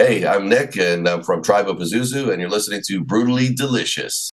Hey, I'm Nick, and I'm from Tribe of Pazuzu, and you're listening to Brutally Delicious.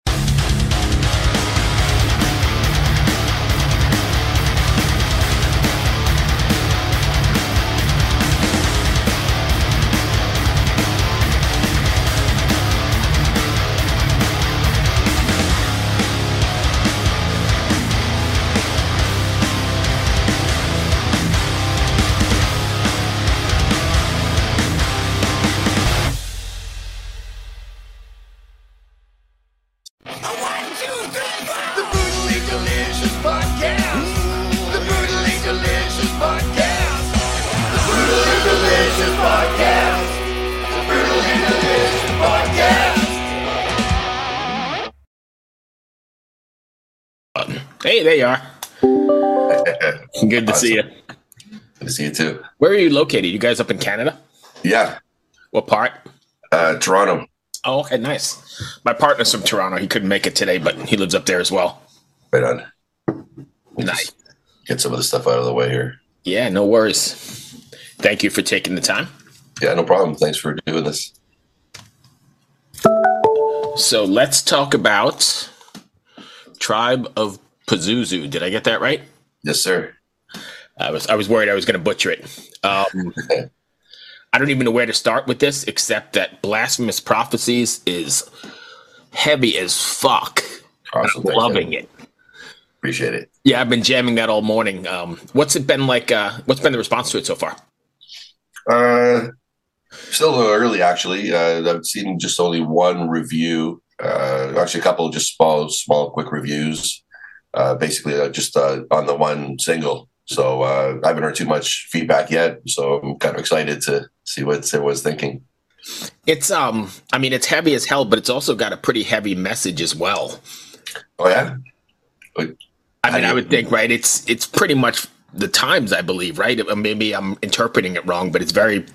Hey, there you are. Good to see you. Good to see you too. Where are you located? You guys up in Canada? Yeah, What part? uh, Toronto. Oh, okay, nice. My partner's from Toronto. He couldn't make it today, but he lives up there as well. Right on. We'll Nice. Get some of the stuff out of the way here. Yeah, no worries. Thank you for taking the time. Yeah, no problem. Thanks for doing this. So let's talk about Tribe of Pazuzu. Did I get that right? Yes, sir. I was I was worried I was going to butcher it. Um, I don't even know where to start with this, except that blasphemous prophecies is heavy as fuck. Awesome. I'm loving it. Appreciate it. Yeah, I've been jamming that all morning. Um, what's it been like? Uh, what's been the response to it so far? Uh, still early, actually. Uh, I've seen just only one review. Uh, actually, a couple of just small, small, quick reviews. Uh, basically, uh, just uh, on the one single. So uh, I haven't heard too much feedback yet. So I'm kind of excited to see what everyone's thinking. It's um, I mean, it's heavy as hell, but it's also got a pretty heavy message as well. Oh yeah, I mean, I would think, right? It's it's pretty much the times, I believe, right? Uh, Maybe I'm interpreting it wrong, but it's very.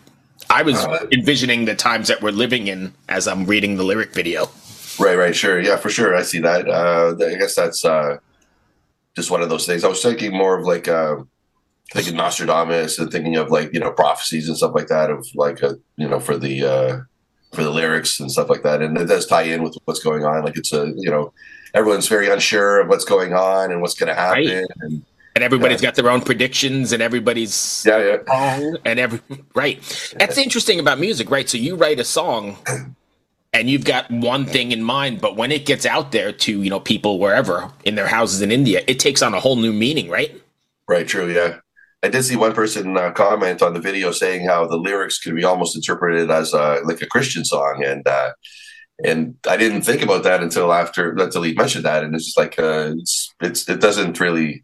I was Uh, envisioning the times that we're living in as I'm reading the lyric video. right, right, sure, yeah, for sure. I see that. Uh, I guess that's uh, just one of those things. I was thinking more of like uh, thinking Nostradamus and thinking of like you know prophecies and stuff like that of like a, you know for the uh, for the lyrics and stuff like that, and it does tie in with what's going on. Like it's a you know everyone's very unsure of what's going on and what's going to happen. Right. And And everybody's got their own predictions, and everybody's yeah, yeah, and every right. That's interesting about music, right? So you write a song, and you've got one thing in mind, but when it gets out there to you know people wherever in their houses in India, it takes on a whole new meaning, right? right, true, yeah. I did see one person uh, comment on the video saying how the lyrics could be almost interpreted as uh, like a Christian song, and uh, and I didn't think about that until after until he mentioned that, and it's just like uh, it's it's it doesn't really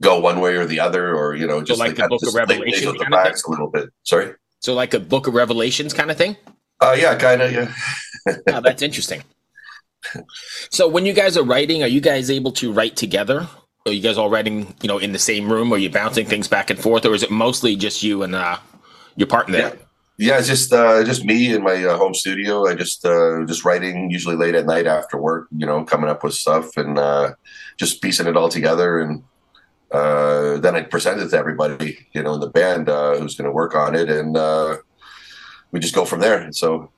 go one way or the other, or you know, just like the Book of Revelation thing? facts a little bit. Sorry. So like a Book of Revelations kind of thing. Uh, yeah, kind of. Yeah. Oh, that's interesting. So when you guys are writing, are you guys able to write together? Are you guys all writing, you know, in the same room? Are you bouncing things back and forth, or is it mostly just you and uh, your partner? Yeah. Yeah, it's just uh, just me in my uh, home studio. I just uh, just writing usually late at night after work. You know, coming up with stuff and uh, just piecing it all together, and uh, then I present it to everybody. You know, in the band uh, who's going to work on it, and uh, we just go from there. So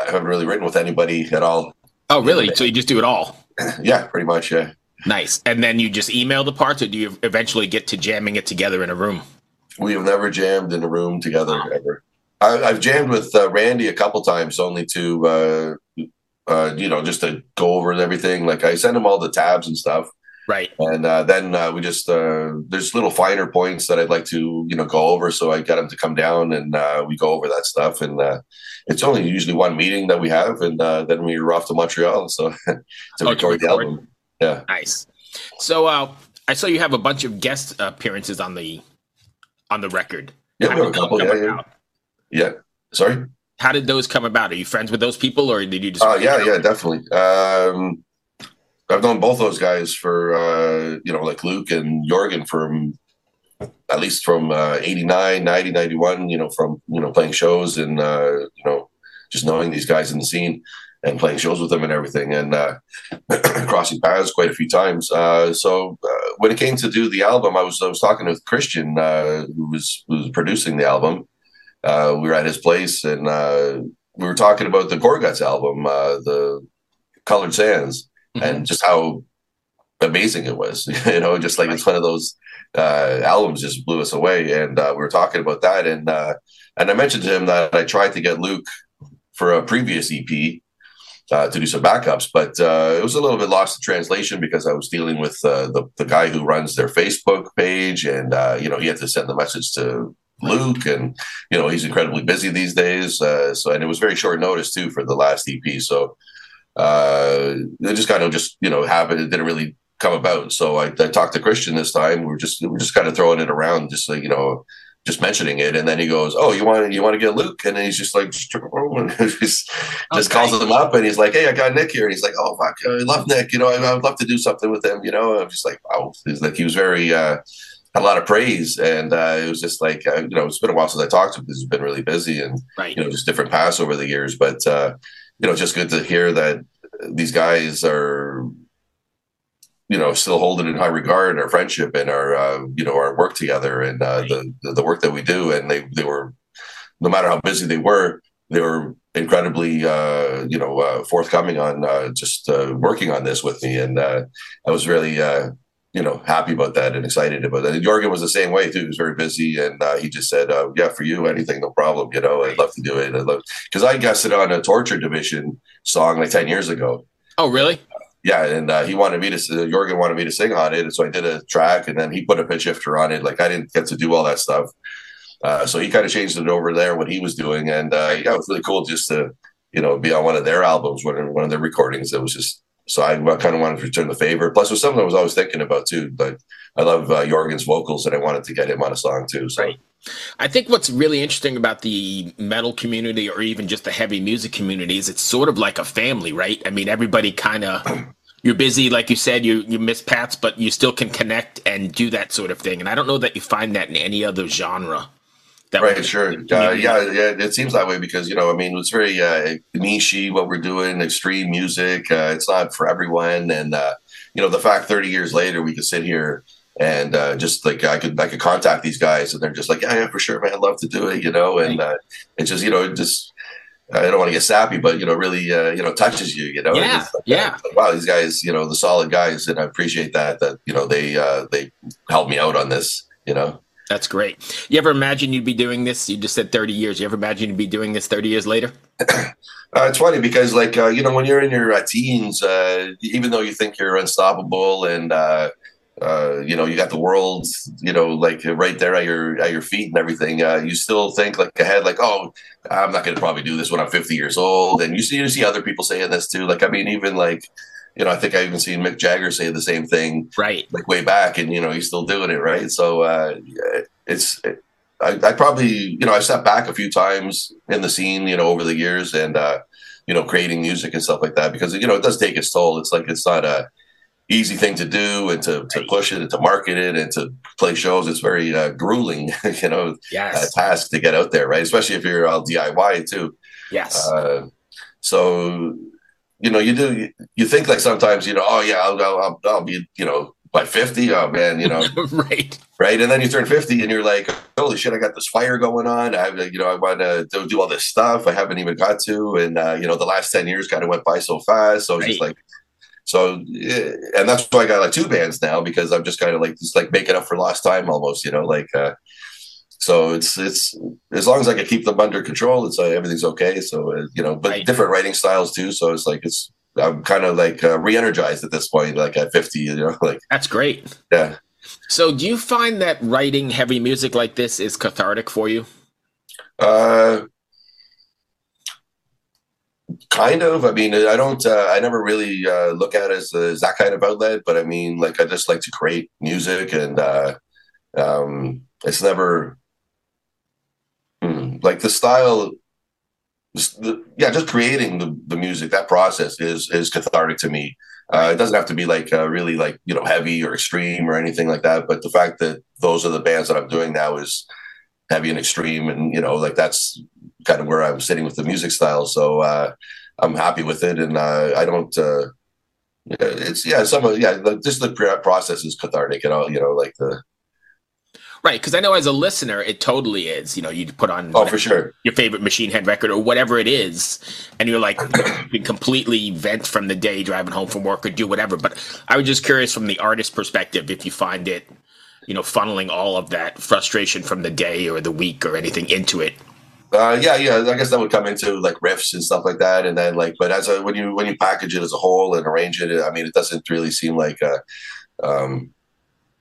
I haven't really written with anybody at all. Oh, really? So you just do it all? yeah, pretty much. Yeah. Nice. And then you just email the parts, or do you eventually get to jamming it together in a room? We have never jammed in a room together ever. I, I've jammed with uh, Randy a couple times, only to uh, uh, you know just to go over everything. Like I send him all the tabs and stuff, Right. and uh, then uh, we just uh, there's little finer points that I'd like to you know go over. So I got him to come down, and uh, we go over that stuff. And uh, it's only usually one meeting that we have, and uh, then we're off to Montreal. So to to record the album. Yeah. Nice. So uh, I saw you have a bunch of guest appearances on the on the record. Yeah, we have a couple. Yeah, yeah, yeah. Sorry. How did those come about? Are you friends with those people, or did you just? Oh yeah, yeah, definitely. Um, I've known both those guys for uh, you know, like Luc and Jorgen from at least from uh, 89, 90, 91, you know, from you know playing shows and uh, you know just knowing these guys in the scene and playing shows with them and everything and uh, crossing paths quite a few times. Uh, so uh, when it came to do the album, I was I was talking with Christian uh, who was who was producing the album. uh, we were at his place and uh, we were talking about the Gorguts album, uh, the Colored Sands, Mhm. and just how amazing it was. you know, just like it's one of those uh, albums just blew us away. And uh, we were talking about that, and uh, and I mentioned to him that I tried to get Luc for a previous EP. Uh, to do some backups, but uh, it was a little bit lost in translation because I was dealing with uh, the the guy who runs their Facebook page, and uh, you know he had to send the message to Luc, and you know he's incredibly busy these days. Uh, so and it was very short notice too for the last EP. So uh, it just kind of just you know happened. It didn't really come about. So I, I talked to Christian this time. We are just we are just kind of throwing it around, just like you know, just mentioning it. And then he goes, "Oh, you want you want to get Luc?" And then he's just like, just, just calls him up, and he's like, "Hey, I got Nick here." And he's like, "Oh, fuck, I love Nick. You know, I, I would love to do something with him." You know, I'm just like, wow. He's like, he was very. uh had a lot of praise, and uh, it was just like uh, you know it's been a while since I talked to him because he's been really busy, and Right. you know just different paths over the years. But uh, you know, it's just good to hear that these guys are you know still holding in high regard our friendship and our uh, you know our work together and uh, the the work that we do. And they they were no matter how busy they were, they were incredibly uh, you know uh, forthcoming on uh, just uh, working on this with me, and I was really. You know, happy about that and excited about that. And Jorgen was the same way too. He was very busy, and uh, he just said, uh, "Yeah, for you, anything, no problem." You know, I'd love to do it. I'd love because I guested on a Torture Division song like ten years ago. Oh, really? Yeah, and uh, he wanted me to. uh, Jorgen wanted me to sing on it, and so I did a track, and then he put a pitch shifter on it. Like I didn't get to do all that stuff, uh, so he kind of changed it over there what he was doing, and uh, yeah, it was really cool just to you know be on one of their albums, one of, one of their recordings. It was just so I kind of wanted to return the favor. Plus, it was something I was always thinking about too. Like I love uh, Jorgen's vocals, and I wanted to get him on a song too. So Right. I think what's really interesting about the metal community or even just the heavy music community is it's sort of like a family, right? I mean, everybody kind of you're busy, like you said, you you miss Pats, but you still can connect and do that sort of thing. And I don't know that you find that in any other genre. That Right, sure. Uh, yeah, yeah, it seems that way because you know, I mean, it's very uh, nichey what we're doing, extreme music. Uh, it's not for everyone, and uh, you know, the fact thirty years later we could sit here and uh, just like I could I could contact these guys, and they're just like, yeah, yeah, for sure, man, I'd love to do it, you know, and uh, it's just you know, just I don't want to get sappy, but you know, really, uh, you know, touches you, you know. Yeah, like, yeah. like, wow, these guys, you know, the solid guys, and I appreciate that that you know they uh, they helped me out on this, you know. That's great. You ever imagine you'd be doing this? You just said 30 years. You ever imagine you'd be doing this 30 years later? Uh, it's funny because, like, uh, you know, when you're in your uh, teens, uh, even though you think you're unstoppable and uh, uh, you know you got the world, you know, like right there at your at your feet and everything, you still think like ahead, like, oh, I'm not going to probably do this when I'm 50 years old. And you see you see other people saying this too. Like, I mean, even like, you know, I think I even seen Mick Jagger say the same thing Right. like way back, and you know he's still doing it, right? So uh, it's I, I probably you know I stepped back a few times in the scene, you know, over the years, and uh, you know, creating music and stuff like that because you know it does take its toll. It's like it's not a easy thing to do and to, to push it and to market it and to play shows. It's very uh, grueling, you know, uh, task to get out there, right? Especially if you're all DIY too. Yes. Uh, so, you know, you do, you, you think like sometimes, you know, oh yeah, I'll, I'll, I'll, I'll be, you know, by 50, oh man, you know, right. right? And then you turn 50 and you're like, holy shit, I got this fire going on. I you know, I want to do, all this stuff I haven't even got to. And, uh, you know, the last 10 years kind of went by so fast. So it's just like, so, and that's why I got like two bands now because I'm just kind of like, just like making up for lost time almost, you know, like, uh, so it's it's as long as I can keep them under control, it's uh, everything's okay. So uh, you know, but Right. different writing styles too. So it's like it's I'm kind of like uh, re-energized at this point, like at 50. You know, like That's great. yeah. So, do you find that writing heavy music like this is cathartic for you? Uh, kind of. I mean, I don't. Uh, I never really uh, look at it as, as that kind of outlet. But I mean, like, I just like to create music, and uh, um, it's never like the style. the- yeah, just creating the, the music. That process is is cathartic to me. Uh, it doesn't have to be like uh, really like you know heavy or extreme or anything like that. But the fact that those are the bands that I'm doing now is heavy and extreme, and you know like that's kind of where I'm sitting with the music style. So uh, I'm happy with it, and uh, I don't. Uh, it's yeah, some of yeah, the, just the process is cathartic, and all you know, like the Right, because I know as a listener, it totally is. You know, you put on Oh, for sure. your favorite Machine Head record or whatever it is, and you're like you completely vent from the day driving home from work or do whatever. But I was just curious from the artist perspective if you find it, you know, funneling all of that frustration from the day or the week or anything into it. Uh, yeah, yeah. I guess that would come into like riffs and stuff like that, and then like, but as a when you when you package it as a whole and arrange it, I mean, it doesn't really seem like uh, um,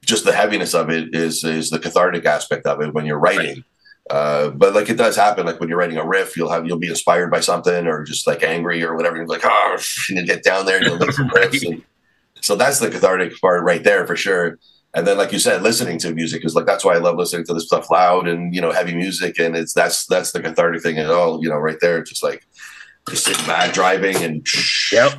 just the heaviness of it is is the cathartic aspect of it when you're writing. Uh, but like it does happen, like when you're writing a riff, you'll have you'll be inspired by something or just like angry or whatever. You're like, oh, and you get down there and you'll make some riffs. And, so that's the cathartic part right there for sure. And then, like you said, listening to music is like that's why I love listening to this stuff loud and you know heavy music, and it's that's that's the cathartic thing at all. You know, right there, just like just sitting back driving and Yep.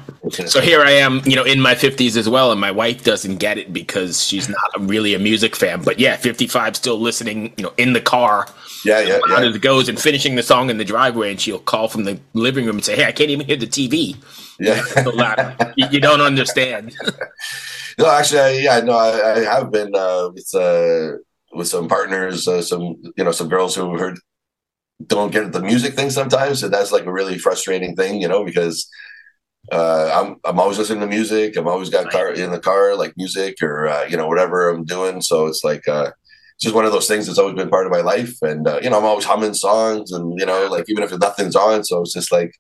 So here I am, you know, in my 50s as well, and my wife doesn't get it because she's not really a music fan. But yeah, 55 still listening, you know, in the car yeah, yeah, out yeah. as it goes and finishing the song in the driveway, and she'll call from the living room and say, "Hey, I can't even hear the TV. yeah. So loud. you, you don't understand." No, actually, I, yeah, no, I, I have been uh, with uh, with some partners, uh, some you know, some girls who heard don't get the music thing sometimes, and that's like a really frustrating thing, you know, because uh, I'm I'm always listening to music. I'm always got car in the car like music or uh, you know whatever I'm doing. So it's like uh, it's just one of those things that's always been part of my life, and uh, you know I'm always humming songs, and you know like even if nothing's on, so it's just like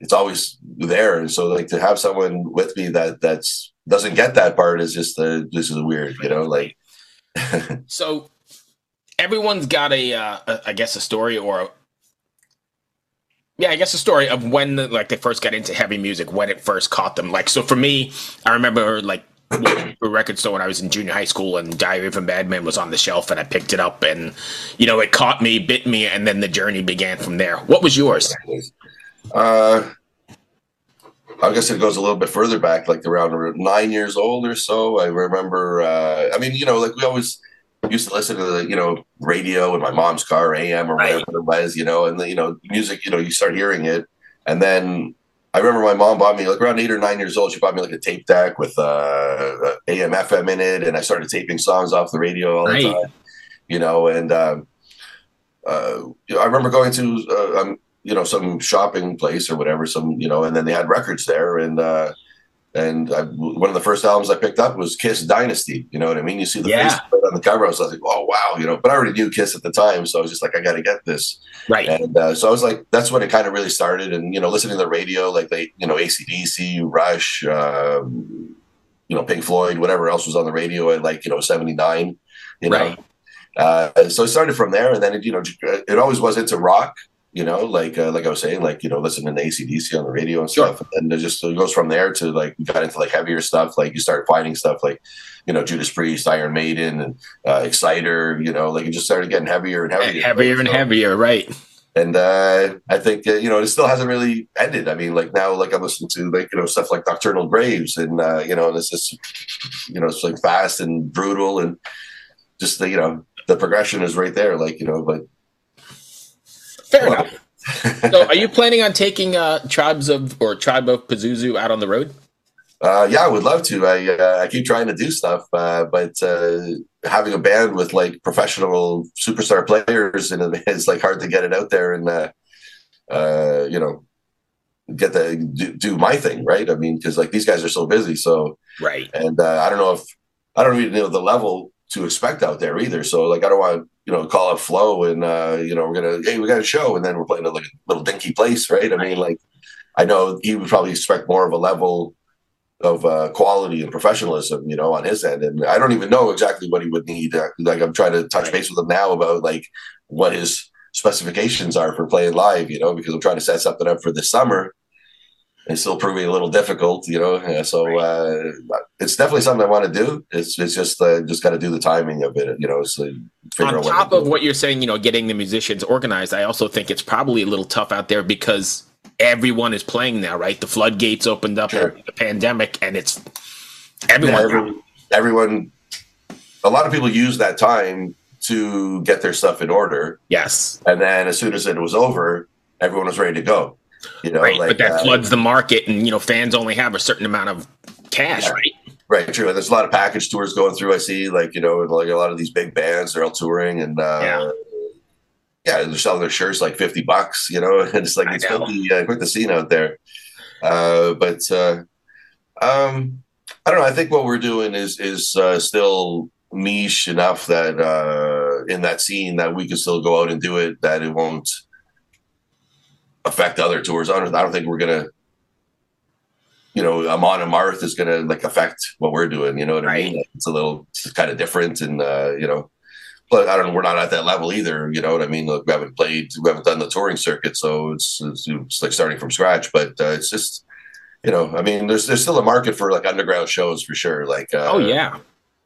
it's always there. And so like to have someone with me that that's doesn't get that part is just uh, this is weird, you know, like So everyone's got a, uh, a I guess, a story or yeah, I guess the story of when the, like they first got into heavy music, when it first caught them. Like, so for me, I remember like a record store when I was in junior high school, and Diary of a Madman was on the shelf, and I picked it up, and you know, it caught me, bit me, and then the journey began from there. What was yours? Uh, I guess it goes a little bit further back, like around nine years old or so. I remember. Uh, I mean, you know, like we always used to listen to the you know radio in my mom's car, AM or Right. whatever it was, you know, and the, you know music. You know, you start hearing it, and then I remember my mom bought me like around eight or nine years old. She bought me like a tape deck with uh, AM FM in it, and I started taping songs off the radio all Right. the time. You know, and um, uh, I remember going to uh, um, you know some shopping place or whatever, some you know, and then they had records there, and uh, and I, one of the first albums I picked up was Kiss Dynasty. You know what I mean? You see the Yeah. face on the cover. I was like, oh wow, you know. But I already knew Kiss at the time, so I was just like, I got to get this. Right. And uh, so I was like, that's when it kind of really started. And you know, listening to the radio, like they, you know, ACDC, Rush, um, you know, Pink Floyd, whatever else was on the radio at like you know seventy nine. You know, Right. uh, so it started from there, and then it, you know, it always was into rock. You know, like uh, like I was saying, like you know, listening to ACDC on the radio and Sure. stuff, and it just it goes from there to like we got into like heavier stuff. Like you start finding stuff like you know Judas Priest, Iron Maiden, and uh, Exciter. You know, like it just started getting heavier and heavier, heavier and So- heavier, right? and uh, I think uh, you know it still hasn't really ended. I mean, like now, like I'm listening to like you know stuff like Nocturnal Graves, and uh, you know, and it's just you know it's like fast and brutal, and just the you know the progression is right there. Like you know, but Fair Well, enough. So, are you planning on taking uh, tribes of or tribe of Pazuzu out on the road? uh, yeah, I would love to. I uh, I keep trying to do stuff, uh, but uh, having a band with like professional superstar players and it's like hard to get it out there and uh, uh, you know get the do, do my thing right. I mean, because like these guys are so busy, so. Right. and uh, I don't know if I don't even know the level to expect out there either. So like I don't want to you know call it Flow and uh, you know we're gonna hey we got a show and then we're playing at like a little dinky place, right? I mean like I know he would probably expect more of a level of uh, quality and professionalism, you know, on his end, and I don't even know exactly what he would need. Uh, like I'm trying to touch base with him now about like what his specifications are for playing live, you know, because I'm trying to set something up for this summer. It's still proving a little difficult, you know. So uh, it's definitely something I want to do. It's it's just uh, just got to do the timing of it, you know. So figure on top to of what you're saying, you know, getting the musicians organized, I also think it's probably a little tough out there because everyone is playing now, right? The floodgates opened up Sure. the pandemic, and it's Yeah, everyone. every- everyone, a lot of people use that time to get their stuff in order, yes, and then as soon as it was over, everyone was ready to go. You know, right. like but that uh, floods the market, and you know, fans only have a certain amount of cash, Yeah. right? Right, true. And there's a lot of package tours going through. I see, like you know, like a lot of these big bands are all touring, and uh, Yeah. yeah, they're selling their shirts like fifty bucks. You know, and it's like it's the, uh, quite the scene out there. Uh, but uh, um, I don't know. I think what we're doing is is uh, still niche enough that uh, in that scene that we can still go out and do it. That it won't affect other tours. I don't. I don't think we're gonna. You know, Amon Amarth is gonna like affect what we're doing. You know what I mean? Like, it's a little it's kind of different, and uh, you know, but I don't know. We're not at that level either. You know what I mean? Look, we haven't played, we haven't done the touring circuit, so it's it's, it's like starting from scratch. But uh, it's just, you know, I mean, there's there's still a market for like underground shows for sure. Like, uh, oh yeah,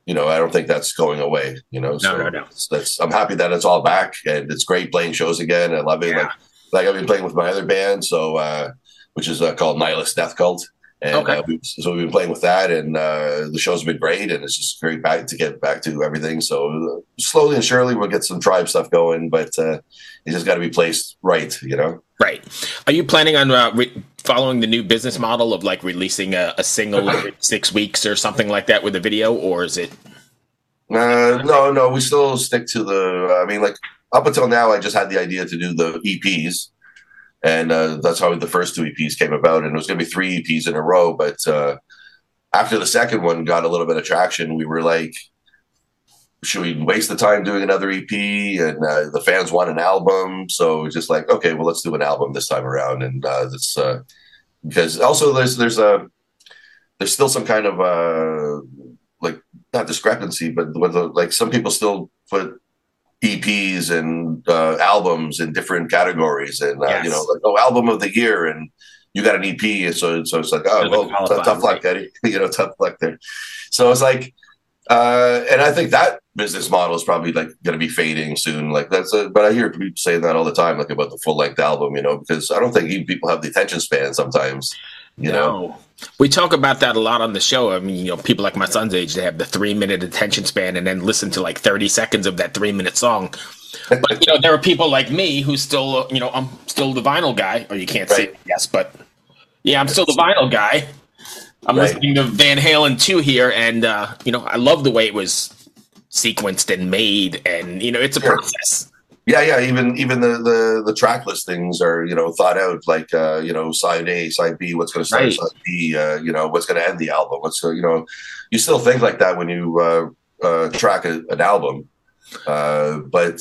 you know, I don't think that's going away. You know, so no, no. That's, that's I'm happy that it's all back and it's great playing shows again. I love it. Yeah. Like, like I've been playing with my other band, so uh, which is uh, called Nihilist Death Cult. And Okay. uh, we, so we've been playing with that, and uh, the show's been great, and it's just great back to get back to everything. So uh, slowly and surely, we'll get some tribe stuff going, but uh, it's just got to be placed right, you know. right. Are you planning on uh, re- following the new business model of like releasing a, a single every six weeks or something like that with a video, or is it? Uh, no, no, we still stick to the. I mean, like up until now, I just had the idea to do the EPs, and uh, that's how the first two EPs came about. And it was going to be three EPs in a row, but uh, after the second one got a little bit of traction, we were like, should we waste the time doing another EP? And uh, the fans want an album, so just like, okay, well, let's do an album this time around. And uh, that's uh, because also there's there's a there's still some kind of uh like not discrepancy, but like some people still put EPs and uh, albums in different categories, and uh, Yes. you know, like oh, album of the year, and you got an EP, so so it's like oh, well, tough, luck, Eddie, you know, tough luck there. So it's like, uh, and I think that business model is probably like going to be fading soon. Like that's, a, but I hear people saying that all the time, like about the full length album, you know, because I don't think even people have the attention span sometimes, you know. No. We talk about that a lot on the show. I mean, you know, people like my son's age, they have the three minute attention span and then listen to like 30 seconds of that three minute song. But, you know, there are people like me who still, you know, I'm still the vinyl guy, or you can't see Right. it, yes, but yeah, I'm still the vinyl guy. I'm Right. listening to Van Halen 2 here, and, uh, you know, I love the way it was sequenced and made, and, you know, it's a Sure. process. Yeah, yeah. Even even the the the track listings are you know thought out. Like uh, you know, side A, side B. What's going to start Right. side B? Uh, you know, what's going to end the album? What's uh, you know, you still think like that when you uh, uh, track a, an album. Uh, but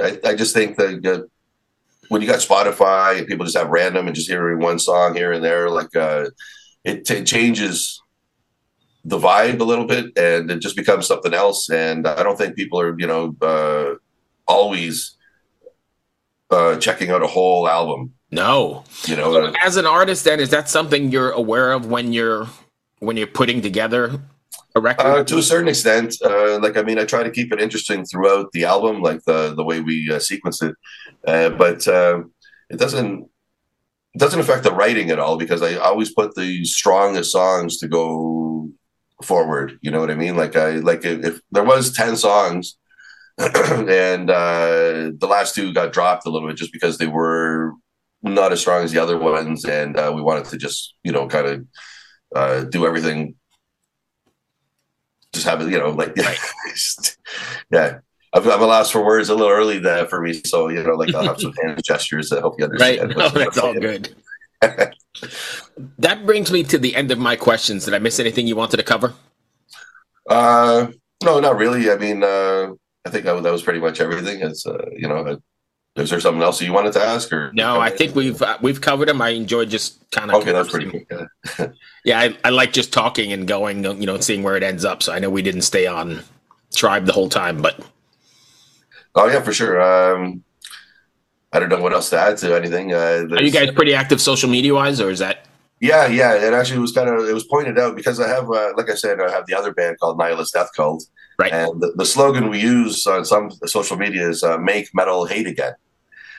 I, I just think that uh, when you got Spotify and people just have random and just hearing one song here and there, like uh, it, it changes the vibe a little bit and it just becomes something else. And I don't think people are, you know, uh, always uh, checking out a whole album. No. You know, So as an artist, then, is that something you're aware of when you're when you're putting together a record? uh, to a certain extent. Uh, like, I mean, I try to keep it interesting throughout the album, like the the way we uh, sequence it. Uh, but uh, it doesn't it doesn't affect the writing at all because I always put the strongest songs to go forward. You know what I mean? Like, I like if, if there was ten songs. and uh, the last two got dropped a little bit just because they were not as strong as the other ones, and uh, we wanted to just you know kind of uh, do everything, just have it you know like Right. just- yeah. I'm, I'm a loss for words a little early there for me, so you know, like I'll have some hand gestures that help you right? understand. No, that's all good. that brings me to the end of my questions. Did I miss anything you wanted to cover? Uh, no, not really. I mean, uh, I think that, was- that was pretty much everything. It's uh, you know, uh, is there something else you wanted to ask or No, I think we've uh, we've covered them. I enjoyed just kind of Okay, that's pretty good. Yeah. Yeah, I, I like just talking and going, you know, seeing where it ends up. So I know we didn't stay on Tribe the whole time, but Oh yeah, for sure. Um, I don't know what else to add to anything. Uh, are you guys pretty active social media wise, or is that Yeah, yeah. It actually, was kind of it was pointed out because I have, uh, like I said, I have the other band called Nihilist Death Cult, Right. And the, the slogan we use on some social media is uh, "Make metal hate again."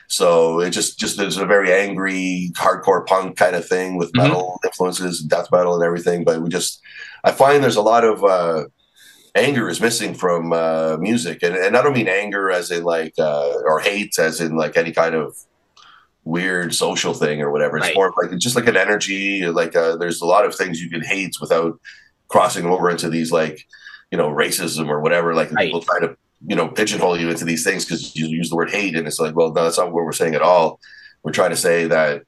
So it just just is a very angry hardcore punk kind of thing with Mhm. metal influences, death metal, and everything. But we just I find there's a lot of uh, anger is missing from uh, music, and and I don't mean anger as in like uh, or hate as in like any kind of weird social thing or whatever. It's Right. more of like just like an energy. Like uh, there's a lot of things you can hate without crossing over into these like you know racism or whatever. Like Right. people try to you know pigeonhole you into these things because you use the word hate, and it's like, well, no, that's not what we're saying at all. We're trying to say that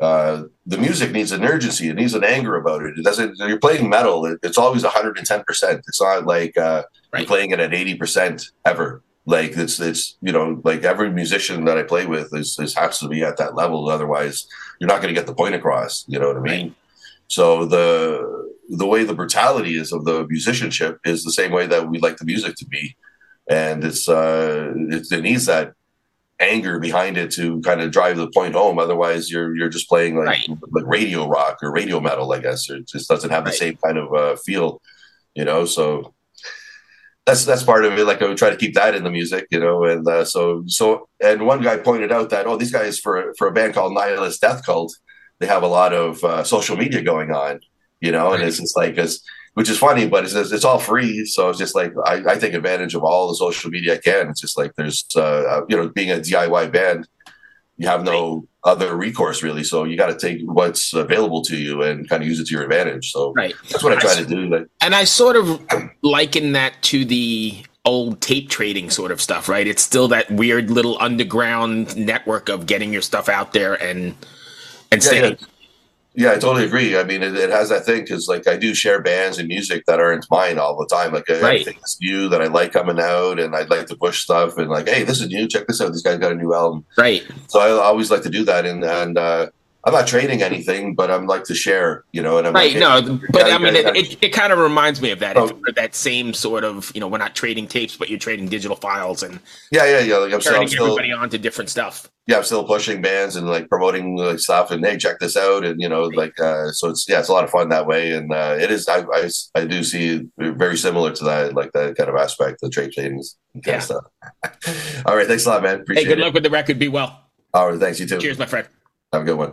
uh, the music needs an urgency. It needs an anger about it. It doesn't. You're playing metal. It, it's always 110. percent It's not like uh, Right. you're playing it at 80 percent ever. Like it's it's you know like every musician that I play with is, is has to be at that level. Otherwise, you're not going to get the point across. You know what I mean? So the the way the brutality is of the musicianship is the same way that we like the music to be, and it's uh it, it needs that anger behind it to kind of drive the point home. Otherwise, you're you're just playing like Right. like radio rock or radio metal. I guess it just doesn't have the same kind of uh, feel, you know. So that's that's part of it. Like I would try to keep that in the music, you know. And uh, so so and one guy pointed out that oh, these guys for for a band called Nihilist Death Cult, they have a lot of uh, social media going on, you know. And it's just like it's which is funny, but it's it's all free. So it's just like I, I take advantage of all the social media I can. It's just like there's uh, you know being a DIY band, you have no other recourse really. So you got to take what's available to you and kind of use it to your advantage. So Right. that's what I try to do. Like And I sort of liken that to the old tape trading sort of stuff, right? It's still that weird little underground network of getting your stuff out there and and Yeah, staying. Yeah, I totally agree. I mean, it, it has that thing because, like, I do share bands and music that aren't mine all the time. Like, Right. everything that's new that I like coming out, and I'd like to push stuff. And like, hey, this is new. Check this out. These guys got a new album. Right. So I always like to do that. And and uh, I'm not trading anything, but I'm like to share. You know, and I'm Right. like, No, hey, but guys- I mean, it, it, it kind of reminds me of that. Oh, that same sort of, you know, we're not trading tapes, but you're trading digital files and yeah, yeah, yeah. Like I'm turning still, everybody on to different stuff. yeah, I'm still pushing bands and like promoting like stuff. And hey, check this out. And you know, like, uh, so it's yeah, it's a lot of fun that way. And uh, it is. I, I I do see very similar to that, like that kind of aspect, the trade kind Yeah. of stuff. All right, thanks a lot, man. Hey, good it. luck with the record. Be well. All right, thanks you too. Cheers, my friend. Have a good one.